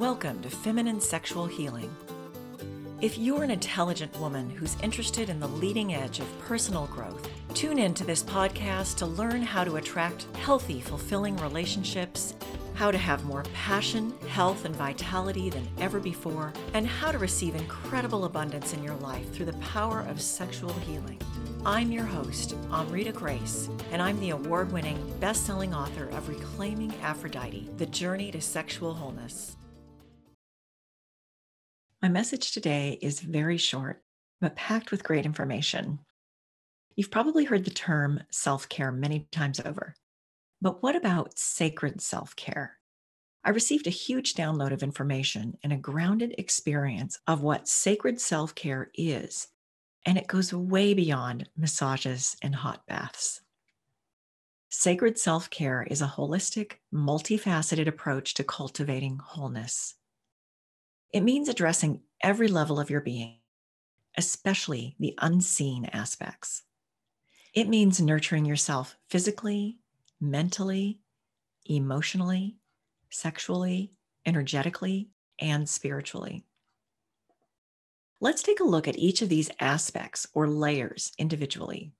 Welcome to Feminine Sexual Healing. If you're an intelligent woman who's interested in the leading edge of personal growth, tune in to this podcast to learn how to attract healthy, fulfilling relationships, how to have more passion, health, and vitality than ever before, and how to receive incredible abundance in your life through the power of sexual healing. I'm your host, Amrita Grace, and I'm the award winning, best selling author of Reclaiming Aphrodite The Journey to Sexual Wholeness. My message today is very short, but packed with great information. You've probably heard the term self care many times over. But what about sacred self care? I received a huge download of information and a grounded experience of what sacred self care is, and it goes way beyond massages and hot baths. Sacred self care is a holistic, multifaceted approach to cultivating wholeness. It means addressing every level of your being, especially the unseen aspects. It means nurturing yourself physically, mentally, emotionally, sexually, energetically, and spiritually. Let's take a look at each of these aspects or layers individually.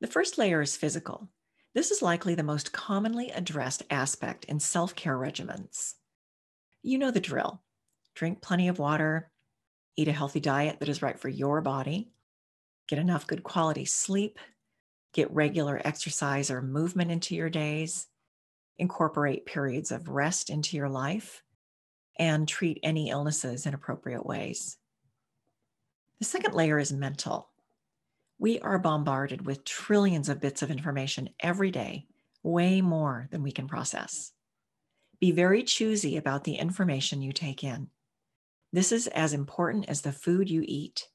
The first layer is physical. This is likely the most commonly addressed aspect in self care regimens. You know the drill drink plenty of water, eat a healthy diet that is right for your body, get enough good quality sleep, get regular exercise or movement into your days, incorporate periods of rest into your life, and treat any illnesses in appropriate ways. The second layer is mental. We are bombarded with trillions of bits of information every day, way more than we can process. Be very choosy about the information you take in. This is as important as the food you eat.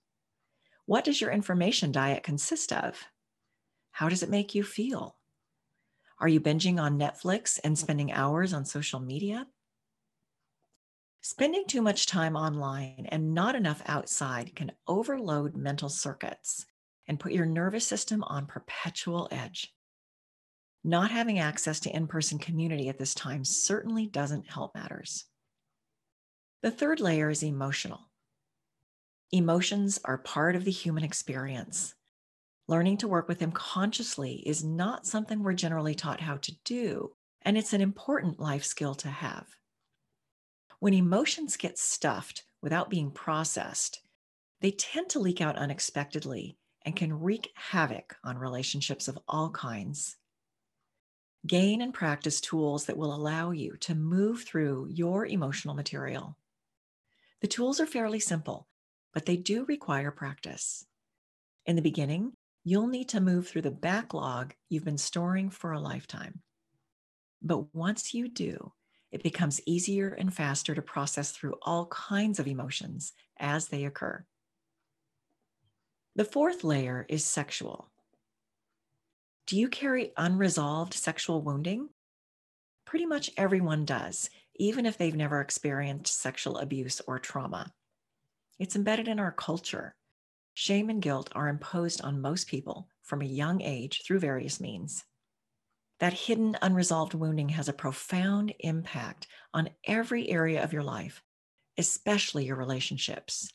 What does your information diet consist of? How does it make you feel? Are you binging on Netflix and spending hours on social media? Spending too much time online and not enough outside can overload mental circuits and put your nervous system on perpetual edge. Not having access to in person community at this time certainly doesn't help matters. The third layer is emotional. Emotions are part of the human experience. Learning to work with them consciously is not something we're generally taught how to do, and it's an important life skill to have. When emotions get stuffed without being processed, they tend to leak out unexpectedly and can wreak havoc on relationships of all kinds. Gain and practice tools that will allow you to move through your emotional material. The tools are fairly simple, but they do require practice. In the beginning, you'll need to move through the backlog you've been storing for a lifetime. But once you do, it becomes easier and faster to process through all kinds of emotions as they occur. The fourth layer is sexual. Do you carry unresolved sexual wounding? Pretty much everyone does, even if they've never experienced sexual abuse or trauma. It's embedded in our culture. Shame and guilt are imposed on most people from a young age through various means. That hidden unresolved wounding has a profound impact on every area of your life, especially your relationships.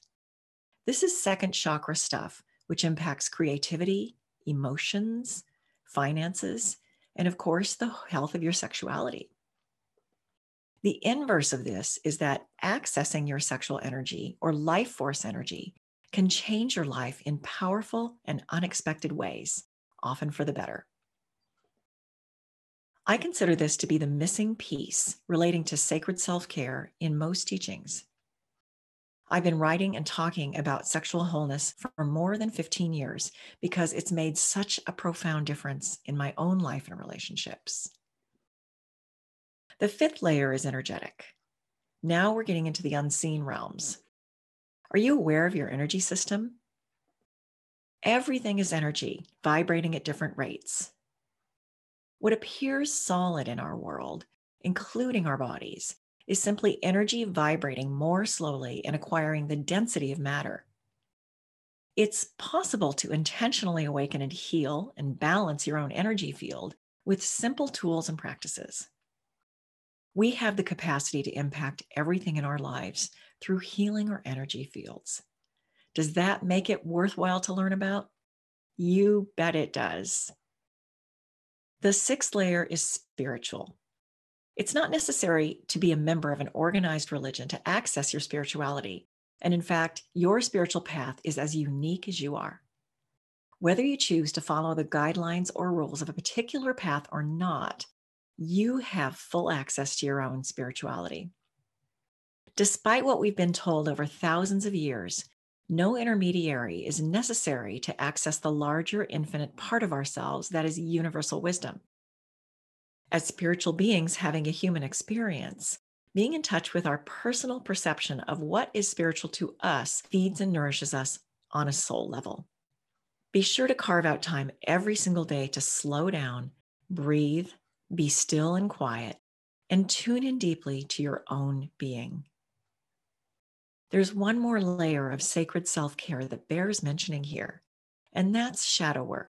This is second chakra stuff, which impacts creativity, emotions, finances, and of course, the health of your sexuality. The inverse of this is that accessing your sexual energy or life force energy can change your life in powerful and unexpected ways, often for the better. I consider this to be the missing piece relating to sacred self care in most teachings. I've been writing and talking about sexual wholeness for more than 15 years because it's made such a profound difference in my own life and relationships. The fifth layer is energetic. Now we're getting into the unseen realms. Are you aware of your energy system? Everything is energy, vibrating at different rates. What appears solid in our world, including our bodies, is simply energy vibrating more slowly and acquiring the density of matter. It's possible to intentionally awaken and heal and balance your own energy field with simple tools and practices. We have the capacity to impact everything in our lives through healing our energy fields. Does that make it worthwhile to learn about? You bet it does. The sixth layer is spiritual. It's not necessary to be a member of an organized religion to access your spirituality. And in fact, your spiritual path is as unique as you are. Whether you choose to follow the guidelines or rules of a particular path or not, you have full access to your own spirituality. Despite what we've been told over thousands of years, no intermediary is necessary to access the larger infinite part of ourselves that is universal wisdom. As spiritual beings having a human experience, being in touch with our personal perception of what is spiritual to us feeds and nourishes us on a soul level. Be sure to carve out time every single day to slow down, breathe, be still and quiet, and tune in deeply to your own being. There's one more layer of sacred self care that bears mentioning here, and that's shadow work.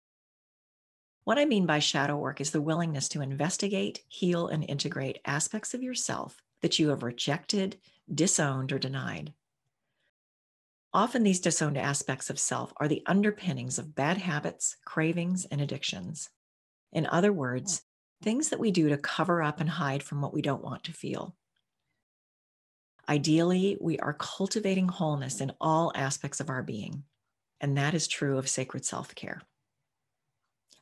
What I mean by shadow work is the willingness to investigate, heal, and integrate aspects of yourself that you have rejected, disowned, or denied. Often, these disowned aspects of self are the underpinnings of bad habits, cravings, and addictions. In other words, things that we do to cover up and hide from what we don't want to feel. Ideally, we are cultivating wholeness in all aspects of our being, and that is true of sacred self care.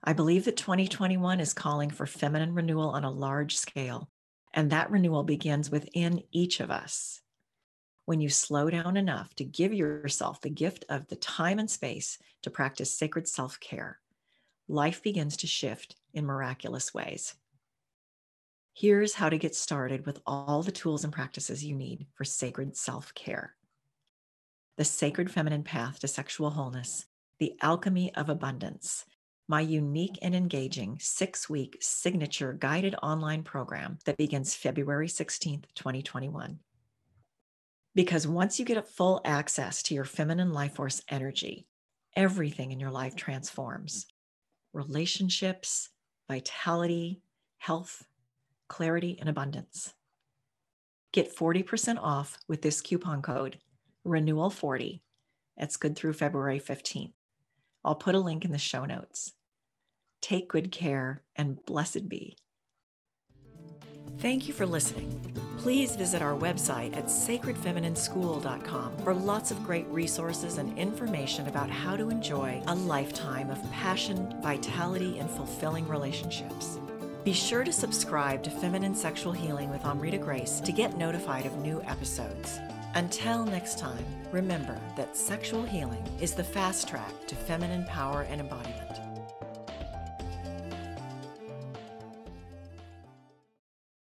I believe that 2021 is calling for feminine renewal on a large scale, and that renewal begins within each of us. When you slow down enough to give yourself the gift of the time and space to practice sacred self care, life begins to shift in miraculous ways. Here's how to get started with all the tools and practices you need for sacred self care. The Sacred Feminine Path to Sexual Wholeness, The Alchemy of Abundance, my unique and engaging six week signature guided online program that begins February 16th, 2021. Because once you get full access to your feminine life force energy, everything in your life transforms relationships, vitality, health, clarity, and abundance. Get 40% off with this coupon code renewal40. It's good through February 15th. I'll put a link in the show notes. Take good care and blessed be. Thank you for listening. Please visit our website at sacredfeminineschool.com for lots of great resources and information about how to enjoy a lifetime of passion, vitality, and fulfilling relationships. Be sure to subscribe to Feminine Sexual Healing with Amrita Grace to get notified of new episodes. Until next time, remember that sexual healing is the fast track to feminine power and embodiment.